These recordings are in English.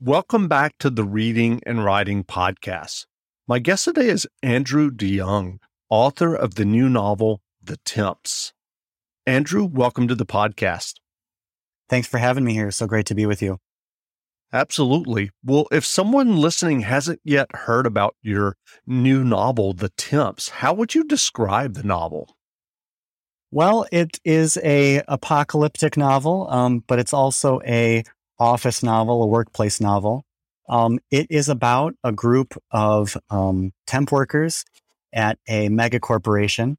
Welcome back to the Reading and Writing Podcast. My guest today is Andrew DeYoung, author of the new novel, The Temps. Andrew, welcome to the podcast. Thanks for having me here. So great to be with you. Absolutely. Well, if someone listening hasn't yet heard about your new novel, The Temps, how would you describe the novel? Well, it is a apocalyptic novel, um, but it's also a office novel, a workplace novel. Um, it is about a group of um, temp workers at a mega corporation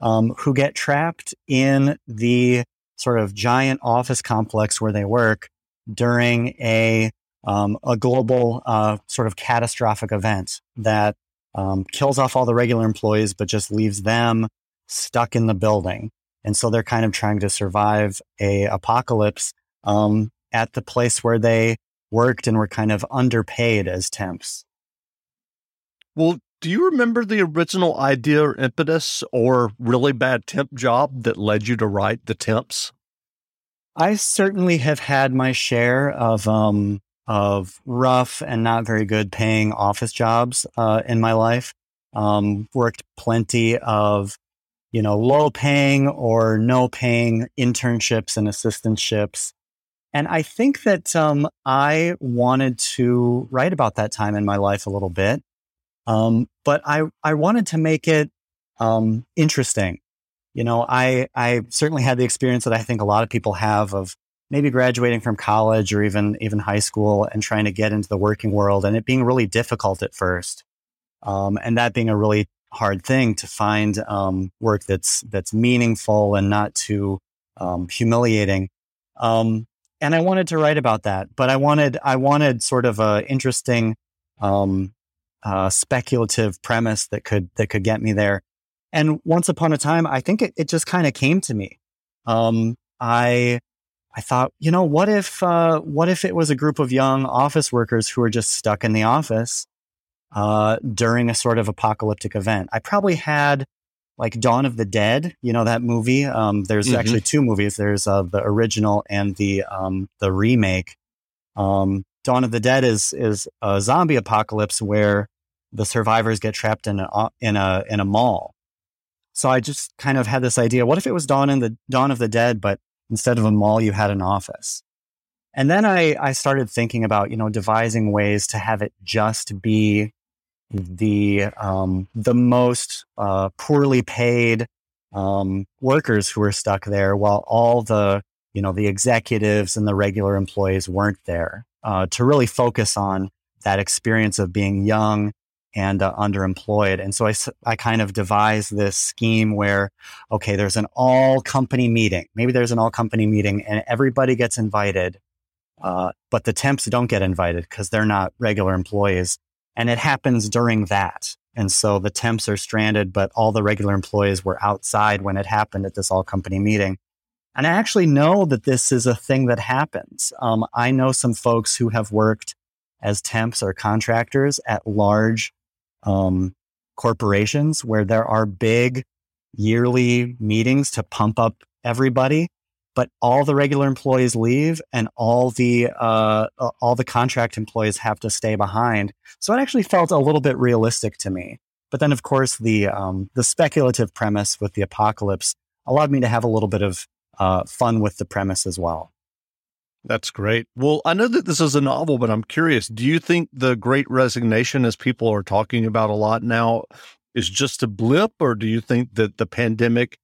um, who get trapped in the sort of giant office complex where they work during a um, a global uh, sort of catastrophic event that um, kills off all the regular employees, but just leaves them stuck in the building. And so they're kind of trying to survive a apocalypse um, at the place where they worked and were kind of underpaid as temps. Well, do you remember the original idea or impetus or really bad temp job that led you to write The Temps? I certainly have had my share of um, of rough and not very good paying office jobs uh, in my life. Um, worked plenty of you know low paying or no paying internships and assistantships and I think that um, I wanted to write about that time in my life a little bit. Um, but I, I wanted to make it um, interesting. You know, I, I certainly had the experience that I think a lot of people have of maybe graduating from college or even, even high school and trying to get into the working world and it being really difficult at first. Um, and that being a really hard thing to find um, work that's, that's meaningful and not too um, humiliating. Um, and I wanted to write about that, but I wanted I wanted sort of a interesting, um, uh, speculative premise that could that could get me there. And once upon a time, I think it, it just kind of came to me. Um, I I thought, you know, what if uh, what if it was a group of young office workers who were just stuck in the office uh, during a sort of apocalyptic event? I probably had like Dawn of the Dead, you know that movie. Um, there's mm-hmm. actually two movies. There's uh, the original and the um, the remake. Um, Dawn of the Dead is is a zombie apocalypse where the survivors get trapped in a in a in a mall. So I just kind of had this idea: what if it was Dawn in the Dawn of the Dead, but instead of a mall, you had an office? And then I I started thinking about you know devising ways to have it just be the um, the most uh, poorly paid um, workers who were stuck there, while all the you know the executives and the regular employees weren't there uh, to really focus on that experience of being young and uh, underemployed. And so I, I kind of devised this scheme where, okay, there's an all company meeting. Maybe there's an all company meeting and everybody gets invited, uh, but the temps don't get invited because they're not regular employees. And it happens during that. And so the temps are stranded, but all the regular employees were outside when it happened at this all company meeting. And I actually know that this is a thing that happens. Um, I know some folks who have worked as temps or contractors at large um, corporations where there are big yearly meetings to pump up everybody but all the regular employees leave and all the uh, all the contract employees have to stay behind. So it actually felt a little bit realistic to me. But then, of course, the um, the speculative premise with the apocalypse allowed me to have a little bit of uh, fun with the premise as well. That's great. Well, I know that this is a novel, but I'm curious. Do you think the Great Resignation, as people are talking about a lot now, is just a blip, or do you think that the pandemic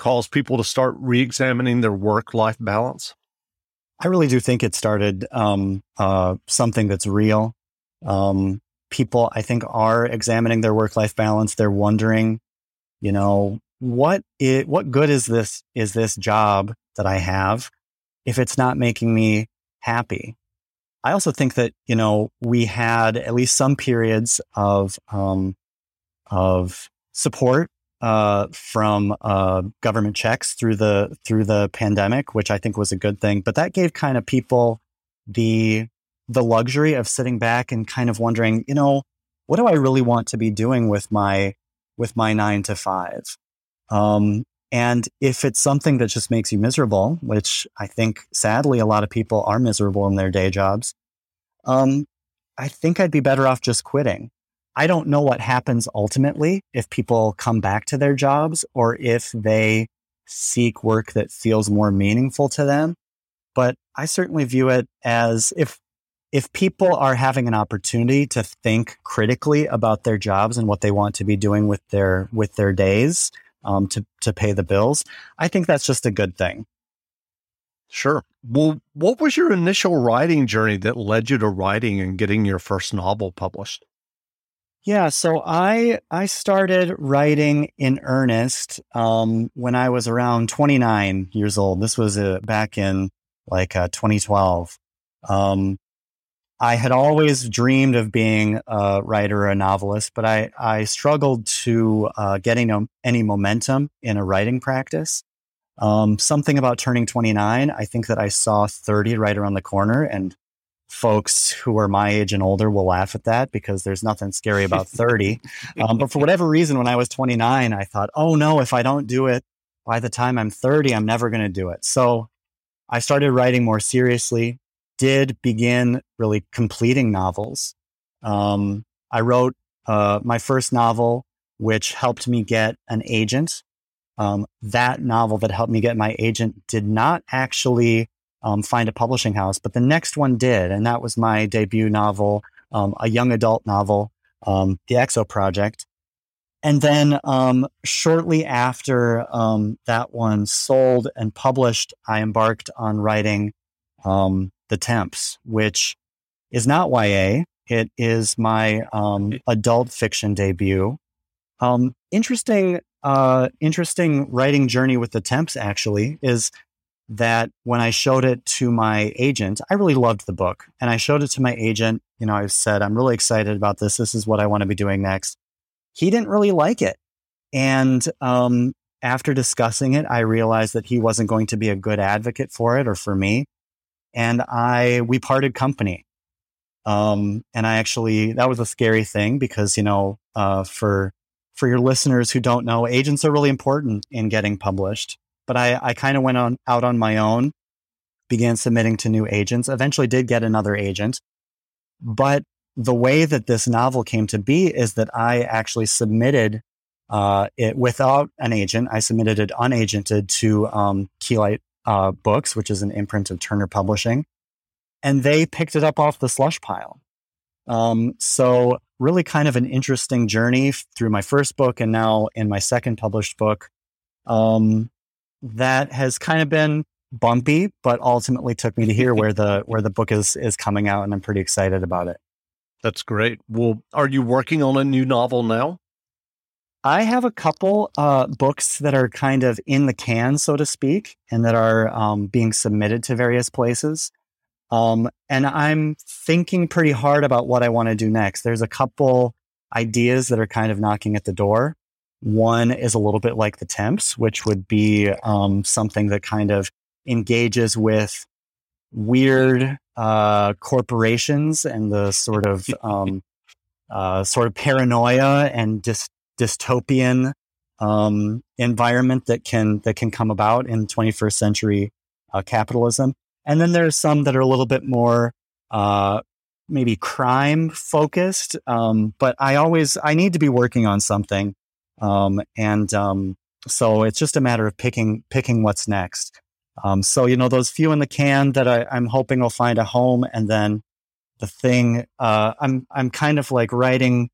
cause people to start re-examining their work-life balance? I really do think it started um, uh, something that's real. Um, people, I think, are examining their work-life balance. They're wondering, you know, what it, what good is this is this job that I have if it's not making me happy? I also think that you know we had at least some periods of um, of support uh, from uh, government checks through the through the pandemic, which I think was a good thing. But that gave kind of people the the luxury of sitting back and kind of wondering, you know, what do I really want to be doing with my with my nine to five? Um, and if it's something that just makes you miserable, which I think sadly a lot of people are miserable in their day jobs, um, I think I'd be better off just quitting. I don't know what happens ultimately if people come back to their jobs or if they seek work that feels more meaningful to them. But I certainly view it as if if people are having an opportunity to think critically about their jobs and what they want to be doing with their with their days um, to to pay the bills, I think that's just a good thing. Sure. Well, what was your initial writing journey that led you to writing and getting your first novel published? Yeah, so I I started writing in earnest um, when I was around 29 years old. This was uh, back in like uh, 2012. Um, I had always dreamed of being a writer or a novelist, but I, I struggled to uh, getting any momentum in a writing practice. Um, something about turning 29, I think that I saw 30 right around the corner, and folks who are my age and older will laugh at that because there's nothing scary about 30. Um, but for whatever reason, when I was 29, I thought, oh no, if I don't do it by the time I'm 30, I'm never going to do it. So I started writing more seriously did begin really completing novels. Um, I wrote uh, my first novel, which helped me get an agent. Um, that novel that helped me get my agent did not actually um, find a publishing house, but the next one did. And that was my debut novel, um, a young adult novel, um, The Exo Project. And then um, shortly after um, that one sold and published, I embarked on writing um, the Temps, which is not YA. It is my um, adult fiction debut. Um, interesting, uh, interesting writing journey with the Temps actually is that when I showed it to my agent, I really loved the book. And I showed it to my agent. You know, I said, I'm really excited about this. This is what I want to be doing next. He didn't really like it. And um, after discussing it, I realized that he wasn't going to be a good advocate for it or for me and I we parted company. Um, and I actually that was a scary thing because you know uh, for for your listeners who don't know, agents are really important in getting published. But I I kind of went on out on my own, began submitting to new agents. Eventually, did get another agent, but the way that this novel came to be is that I actually submitted uh, it without an agent. I submitted it unagented to um, Keylight uh, Books, which is an imprint of Turner Publishing, and they picked it up off the slush pile. Um, so, really, kind of an interesting journey through my first book and now in my second published book. Um, that has kind of been bumpy, but ultimately took me to here where the where the book is is coming out, and I'm pretty excited about it. That's great. Well, are you working on a new novel now? I have a couple uh, books that are kind of in the can, so to speak, and that are um, being submitted to various places. Um, and I'm thinking pretty hard about what I want to do next. There's a couple ideas that are kind of knocking at the door. One is a little bit like the temps, which would be um, something that kind of engages with weird uh, corporations and the sort of um, uh, sort of paranoia and dystopian um, environment that can that can come about in 21st century uh, capitalism. And then there's some that are a little bit more uh, maybe crime focused. Um, but I always I need to be working on something, um, and um, so it's just a matter of picking picking what's next. Um, so you know those few in the can that I, I'm hoping will find a home, and then the thing uh, I'm I'm kind of like writing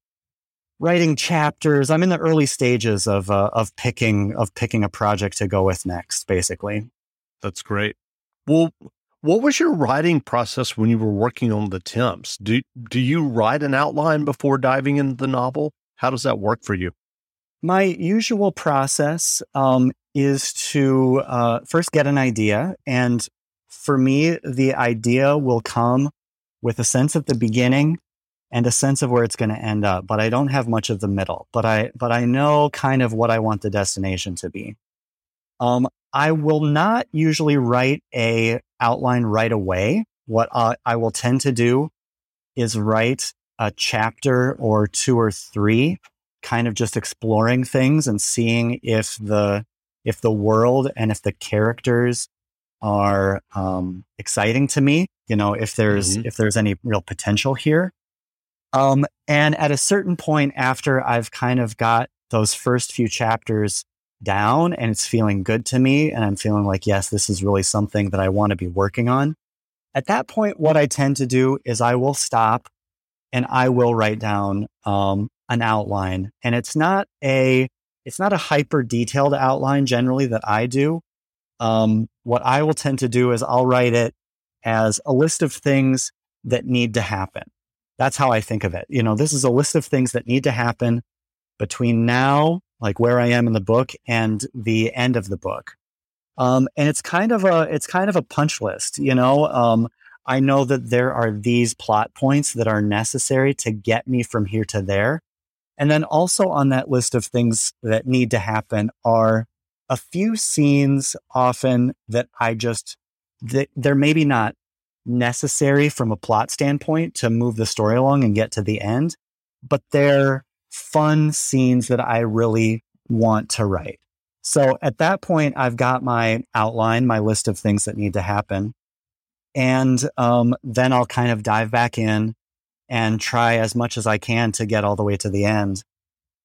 writing chapters. I'm in the early stages of uh, of picking of picking a project to go with next. Basically, that's great. Well, what was your writing process when you were working on the Temps? Do do you write an outline before diving into the novel? How does that work for you? My usual process um, is to uh, first get an idea, and for me, the idea will come with a sense of the beginning and a sense of where it's going to end up, but I don't have much of the middle. But I but I know kind of what I want the destination to be. Um, I will not usually write a outline right away. What I will tend to do is write a chapter or two or three, kind of just exploring things and seeing if the if the world and if the characters are um, exciting to me you know, if there's mm-hmm. if there's any real potential here. Um, and at a certain point after I've kind of got those first few chapters down and it's feeling good to me and I'm feeling like, yes, this is really something that I want to be working on. At that point, what I tend to do is I will stop and I will write down um, an outline. And it's not a it's not a hyper detailed outline generally that I do. Um, what I will tend to do is I'll write it as a list of things that need to happen. That's how I think of it. You know, this is a list of things that need to happen between now, like where I am in the book, and the end of the book. Um, and it's kind of a it's kind of a punch list. You know, um, I know that there are these plot points that are necessary to get me from here to there. And then also on that list of things that need to happen are a few scenes often that I just, that they're maybe not necessary from a plot standpoint to move the story along and get to the end, but they're fun scenes that I really want to write. So at that point, I've got my outline, my list of things that need to happen. And um, then I'll kind of dive back in and try as much as I can to get all the way to the end.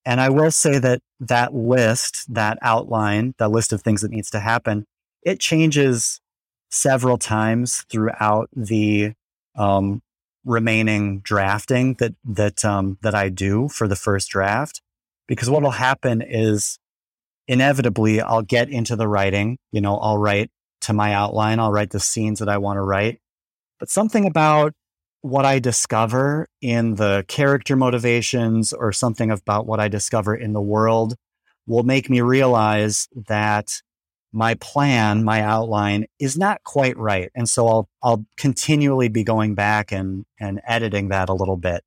And I will say that that list, that outline, that list of things that needs to happen, it changes several times throughout the um, remaining drafting that that um, that I do for the first draft. Because what will happen is inevitably I'll get into the writing. You know, I'll write to my outline. I'll write the scenes that I want to write. But something about what I discover in the character motivations or something about what I discover in the world will make me realize that my plan, my outline is not quite right. And so I'll, I'll continually be going back and, and editing that a little bit.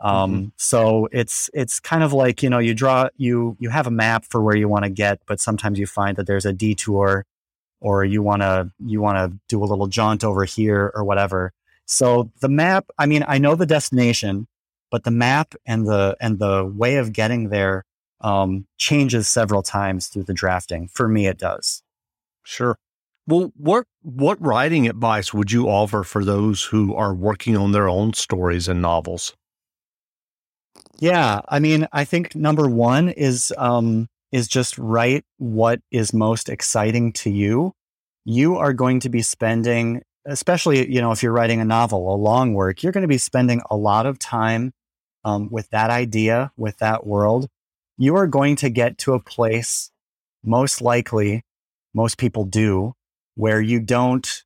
Um, mm-hmm. so it's, it's kind of like, you know, you draw, you, you have a map for where you want to get, but sometimes you find that there's a detour or you want to, you want to do a little jaunt over here or whatever. So the map, I mean, I know the destination, but the map and the and the way of getting there um, changes several times through the drafting. For me, it does. Sure. Well, what what writing advice would you offer for those who are working on their own stories and novels? Yeah, I mean, I think number one is um, is just write what is most exciting to you. You are going to be spending especially you know if you're writing a novel, a long work, you're going to be spending a lot of time um, with that idea, with that world. You are going to get to a place, most likely, most people do, where you don't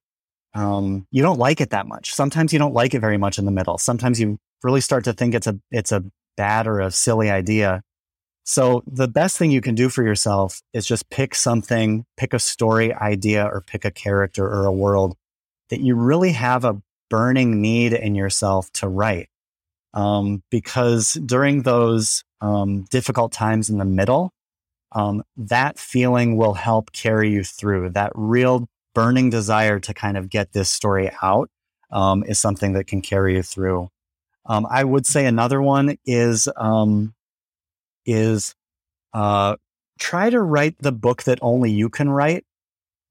um, you don't like it that much. Sometimes you don't like it very much in the middle. Sometimes you really start to think it's a it's a bad or a silly idea. So the best thing you can do for yourself is just pick something, pick a story idea or pick a character or a world that you really have a burning need in yourself to write. Um, because during those um, difficult times in the middle, um, that feeling will help carry you through. That real burning desire to kind of get this story out um, is something that can carry you through. Um, I would say another one is um, is uh, try to write the book that only you can write,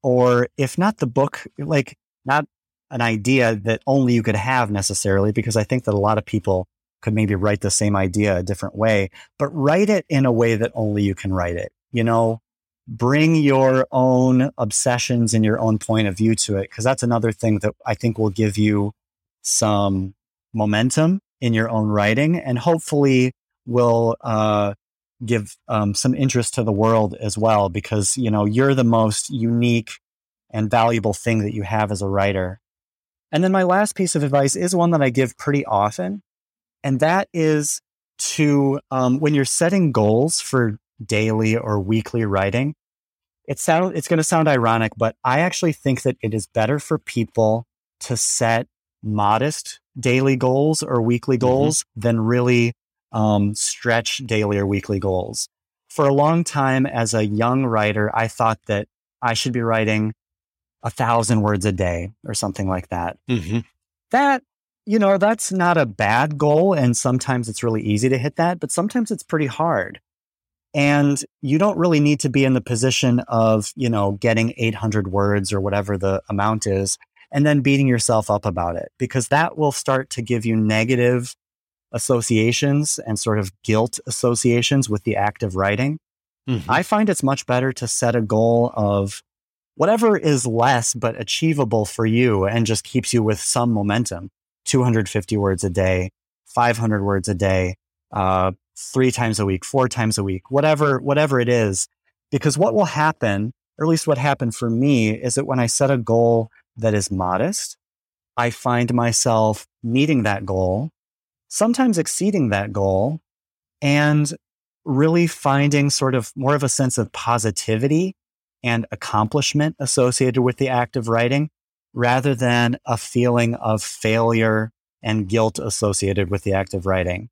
or if not the book, like not an idea that only you could have necessarily, because I think that a lot of people could maybe write the same idea a different way, but write it in a way that only you can write it. You know, bring your own obsessions and your own point of view to it, because that's another thing that I think will give you some momentum in your own writing and hopefully will uh, give um, some interest to the world as well, because, you know, you're the most unique and valuable thing that you have as a writer. And then my last piece of advice is one that I give pretty often. And that is to, um, when you're setting goals for daily or weekly writing, it sound, it's going to sound ironic, but I actually think that it is better for people to set modest daily goals or weekly mm-hmm. goals mm-hmm. than really um, stretch daily or weekly goals. For a long time as a young writer, I thought that I should be writing a thousand words a day or something like that. Mm-hmm. That, you know, that's not a bad goal. And sometimes it's really easy to hit that, but sometimes it's pretty hard. And you don't really need to be in the position of, you know, getting 800 words or whatever the amount is and then beating yourself up about it because that will start to give you negative associations and sort of guilt associations with the act of writing. Mm-hmm. I find it's much better to set a goal of whatever is less but achievable for you and just keeps you with some momentum 250 words a day, 500 words a day, uh, three times a week, four times a week, whatever, whatever it is. Because what will happen, or at least what happened for me, is that when I set a goal that is modest, I find myself meeting that goal, sometimes exceeding that goal, and really finding sort of more of a sense of positivity and accomplishment associated with the act of writing rather than a feeling of failure and guilt associated with the act of writing.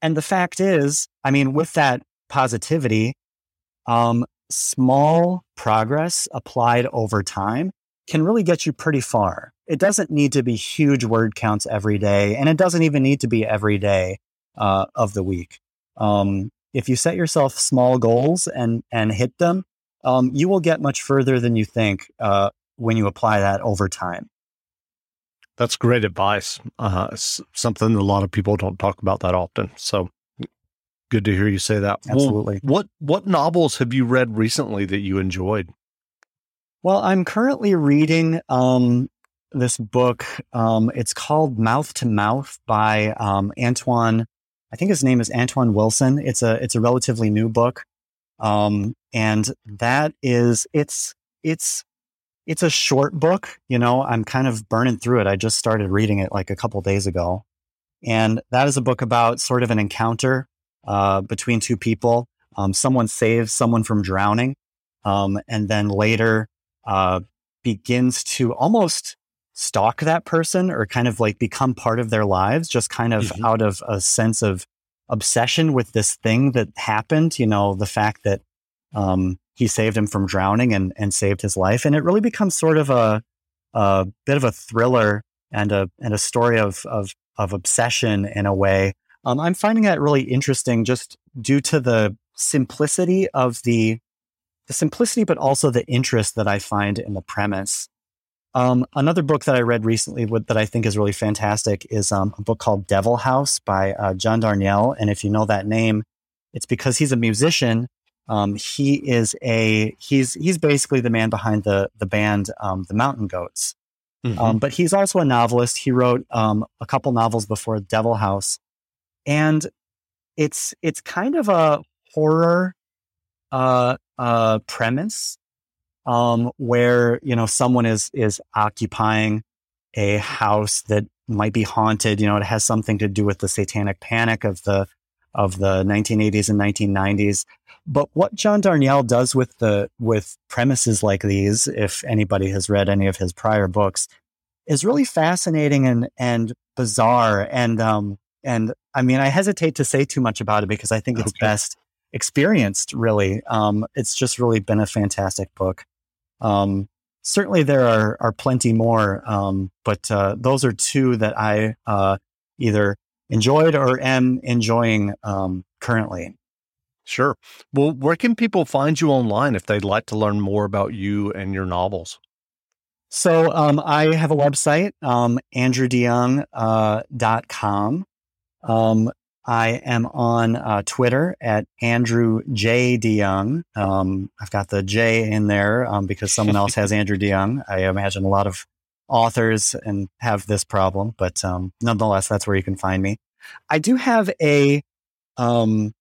And the fact is, I mean, with that positivity, um, small progress applied over time can really get you pretty far. It doesn't need to be huge word counts every day, and it doesn't even need to be every day uh, of the week. Um, if you set yourself small goals and and hit them, um, you will get much further than you think uh, when you apply that over time. That's great advice. Uh, something a lot of people don't talk about that often. So good to hear you say that. Absolutely. Well, what what novels have you read recently that you enjoyed? Well, I'm currently reading um, this book. Um, it's called Mouth to Mouth by um, Antoine. I think his name is Antoine Wilson. It's a it's a relatively new book. Um, and that is, it's, it's, it's a short book. You know, I'm kind of burning through it. I just started reading it like a couple days ago. And that is a book about sort of an encounter uh, between two people. Um, someone saves someone from drowning, um, and then later uh, begins to almost stalk that person or kind of like become part of their lives, just kind of mm-hmm. out of a sense of obsession with this thing that happened, you know, the fact that um, he saved him from drowning and, and saved his life. And it really becomes sort of a, a bit of a thriller and a, and a story of, of, of obsession in a way. Um, I'm finding that really interesting just due to the simplicity of the, the simplicity, but also the interest that I find in the premise. Um, another book that I read recently with, that I think is really fantastic is um, a book called Devil House by uh, John Darnielle. And if you know that name, it's because he's a musician. Um, he is a he's he's basically the man behind the the band um, the Mountain Goats. Mm-hmm. Um, but he's also a novelist. He wrote um, a couple novels before Devil House, and it's it's kind of a horror uh, uh, premise um, where you know someone is is occupying a house that might be haunted. You know, it has something to do with the satanic panic of the of the 1980s and 1990s. But what John Darnielle does with the with premises like these, if anybody has read any of his prior books, is really fascinating and and bizarre. And um and I mean, I hesitate to say too much about it because I think it's okay. best experienced. Really, um, it's just really been a fantastic book. Um, certainly there are, are plenty more, um, but uh, those are two that I uh, either enjoyed or am enjoying um, currently. Sure. Well, where can people find you online if they'd like to learn more about you and your novels? So um, I have a website, um, andrewdeyoung.com. Uh, um, I am on uh, Twitter at Andrew J. DeYoung. Um, I've got the J in there um, because someone else has Andrew DeYoung. I imagine a lot of authors and have this problem, but um, nonetheless, that's where you can find me. I do have a um,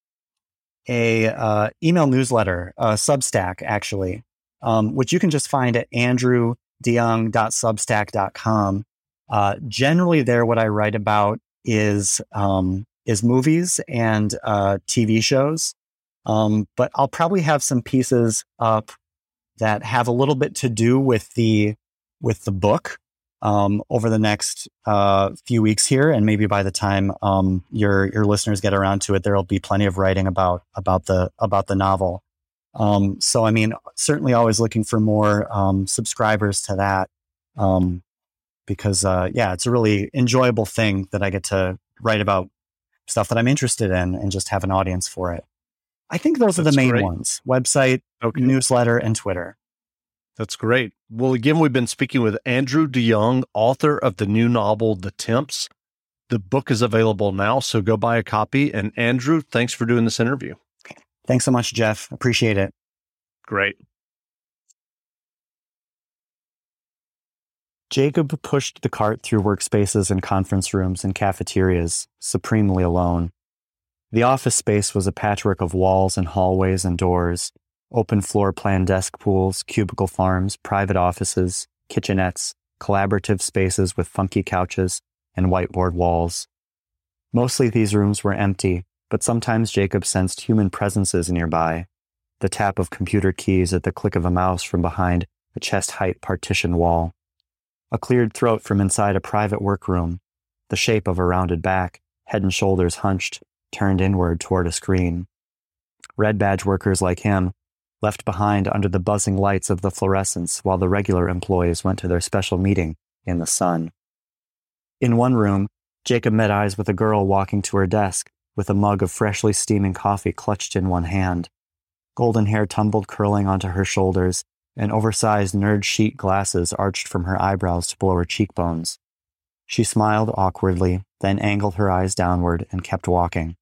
a uh, email newsletter, uh, Substack actually, um, which you can just find at andrewdeyoung.substack.com. Uh, generally, there, what I write about is um, is movies and uh, TV shows. Um, but I'll probably have some pieces up that have a little bit to do with the with the book um, over the next uh, few weeks here, and maybe by the time um, your your listeners get around to it, there'll be plenty of writing about about the about the novel. Um, so, I mean, certainly always looking for more um, subscribers to that um, because, uh, yeah, it's a really enjoyable thing that I get to write about stuff that I'm interested in and just have an audience for it. I think those That's are the main great. ones website, okay. newsletter, and Twitter. That's great. Well, again, we've been speaking with Andrew DeYoung, author of the new novel, The Temps. The book is available now, so go buy a copy. And Andrew, thanks for doing this interview. Thanks so much, Jeff. Appreciate it. Great. Jacob pushed the cart through workspaces and conference rooms and cafeterias, supremely alone. The office space was a patchwork of walls and hallways and doors, open floor plan desk pools, cubicle farms, private offices, kitchenettes, collaborative spaces with funky couches and whiteboard walls. Mostly these rooms were empty, but sometimes Jacob sensed human presences nearby, the tap of computer keys at the click of a mouse from behind a chest height partition wall, a cleared throat from inside a private workroom, the shape of a rounded back, head and shoulders hunched, turned inward toward a screen. Red badge workers like him left behind under the buzzing lights of the fluorescents while the regular employees went to their special meeting in the sun. In one room, Jacob met eyes with a girl walking to her desk with a mug of freshly steaming coffee clutched in one hand. Golden hair tumbled curling onto her shoulders, and oversized nerd sheet glasses arched from her eyebrows to below her cheekbones. She smiled awkwardly, then angled her eyes downward and kept walking.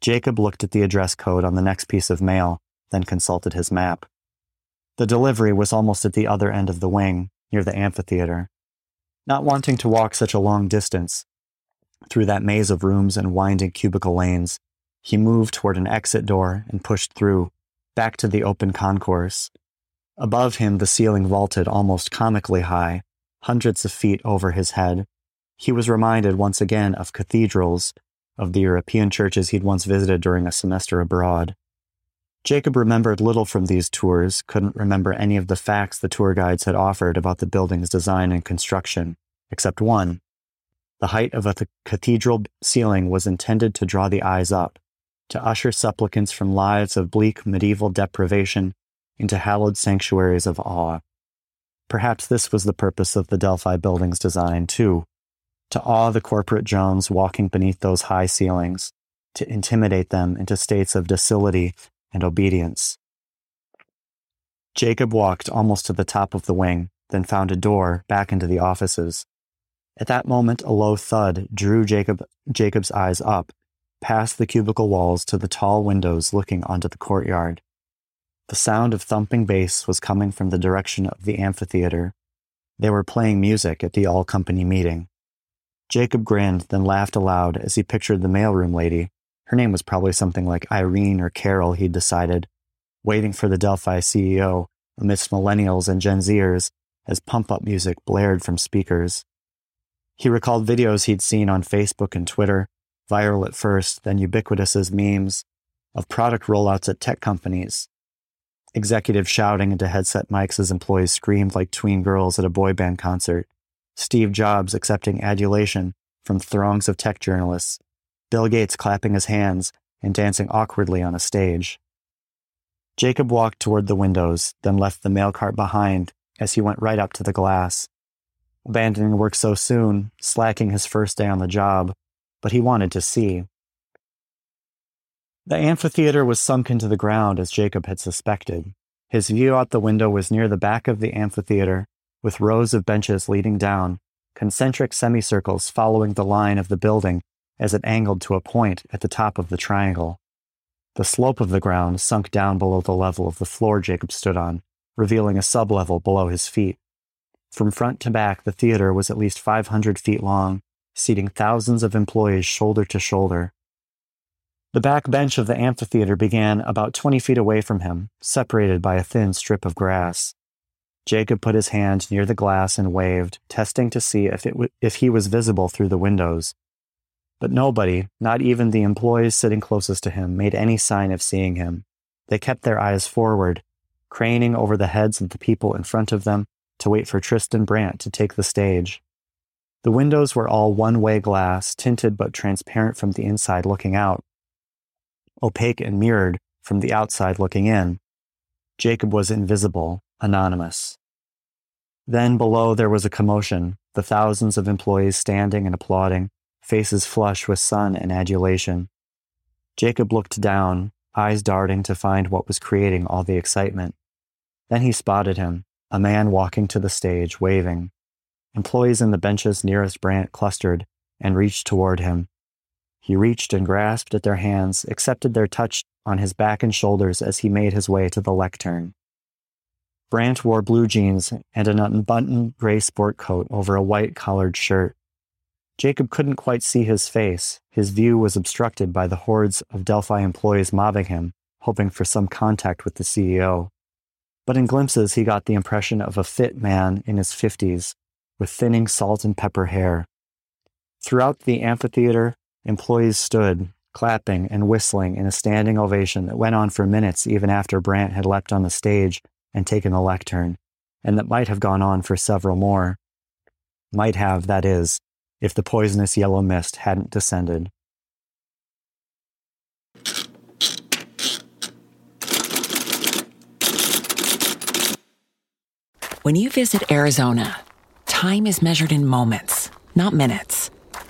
Jacob looked at the address code on the next piece of mail then consulted his map. The delivery was almost at the other end of the wing, near the amphitheater. Not wanting to walk such a long distance, through that maze of rooms and winding cubicle lanes, he moved toward an exit door and pushed through, back to the open concourse. Above him, the ceiling vaulted almost comically high, hundreds of feet over his head. He was reminded once again of cathedrals, of the European churches he'd once visited during a semester abroad. Jacob remembered little from these tours, couldn't remember any of the facts the tour guides had offered about the building's design and construction, except one. The height of a th- cathedral ceiling was intended to draw the eyes up, to usher supplicants from lives of bleak medieval deprivation into hallowed sanctuaries of awe. Perhaps this was the purpose of the Delphi building's design, too to awe the corporate Jones walking beneath those high ceilings, to intimidate them into states of docility and obedience. Jacob walked almost to the top of the wing, then found a door back into the offices. At that moment, a low thud drew Jacob, Jacob's eyes up, past the cubicle walls to the tall windows looking onto the courtyard. The sound of thumping bass was coming from the direction of the amphitheater. They were playing music at the all company meeting. Jacob grinned, then laughed aloud as he pictured the mailroom lady, her name was probably something like Irene or Carol, he'd decided, waiting for the Delphi CEO amidst millennials and Gen Zers as pump up music blared from speakers. He recalled videos he'd seen on Facebook and Twitter, viral at first, then ubiquitous as memes, of product rollouts at tech companies. Executives shouting into headset mics as employees screamed like tween girls at a boy band concert. Steve Jobs accepting adulation from throngs of tech journalists Bill Gates clapping his hands and dancing awkwardly on a stage. Jacob walked toward the windows, then left the mail cart behind as he went right up to the glass. Abandoning work so soon, slacking his first day on the job, but he wanted to see. The amphitheater was sunk into the ground as Jacob had suspected. His view out the window was near the back of the amphitheater, with rows of benches leading down, concentric semicircles following the line of the building as it angled to a point at the top of the triangle. The slope of the ground sunk down below the level of the floor Jacob stood on, revealing a sublevel below his feet. From front to back, the theater was at least 500 feet long, seating thousands of employees shoulder to shoulder. The back bench of the amphitheater began about 20 feet away from him, separated by a thin strip of grass. Jacob put his hand near the glass and waved, testing to see if, it w- if he was visible through the windows. But nobody, not even the employees sitting closest to him, made any sign of seeing him. They kept their eyes forward, craning over the heads of the people in front of them to wait for Tristan Brandt to take the stage. The windows were all one way glass, tinted but transparent from the inside looking out, opaque and mirrored from the outside looking in. Jacob was invisible, anonymous. Then below there was a commotion, the thousands of employees standing and applauding, faces flush with sun and adulation. Jacob looked down, eyes darting to find what was creating all the excitement. Then he spotted him, a man walking to the stage, waving. Employees in the benches nearest Brant clustered and reached toward him. He reached and grasped at their hands, accepted their touch on his back and shoulders as he made his way to the lectern. Brant wore blue jeans and an unbuttoned gray sport coat over a white collared shirt. Jacob couldn't quite see his face. His view was obstructed by the hordes of Delphi employees mobbing him, hoping for some contact with the CEO. But in glimpses, he got the impression of a fit man in his 50s with thinning salt and pepper hair. Throughout the amphitheater, employees stood, clapping and whistling in a standing ovation that went on for minutes even after Brant had leapt on the stage and taken the lectern, and that might have gone on for several more. Might have, that is, if the poisonous yellow mist hadn't descended. When you visit Arizona, time is measured in moments, not minutes.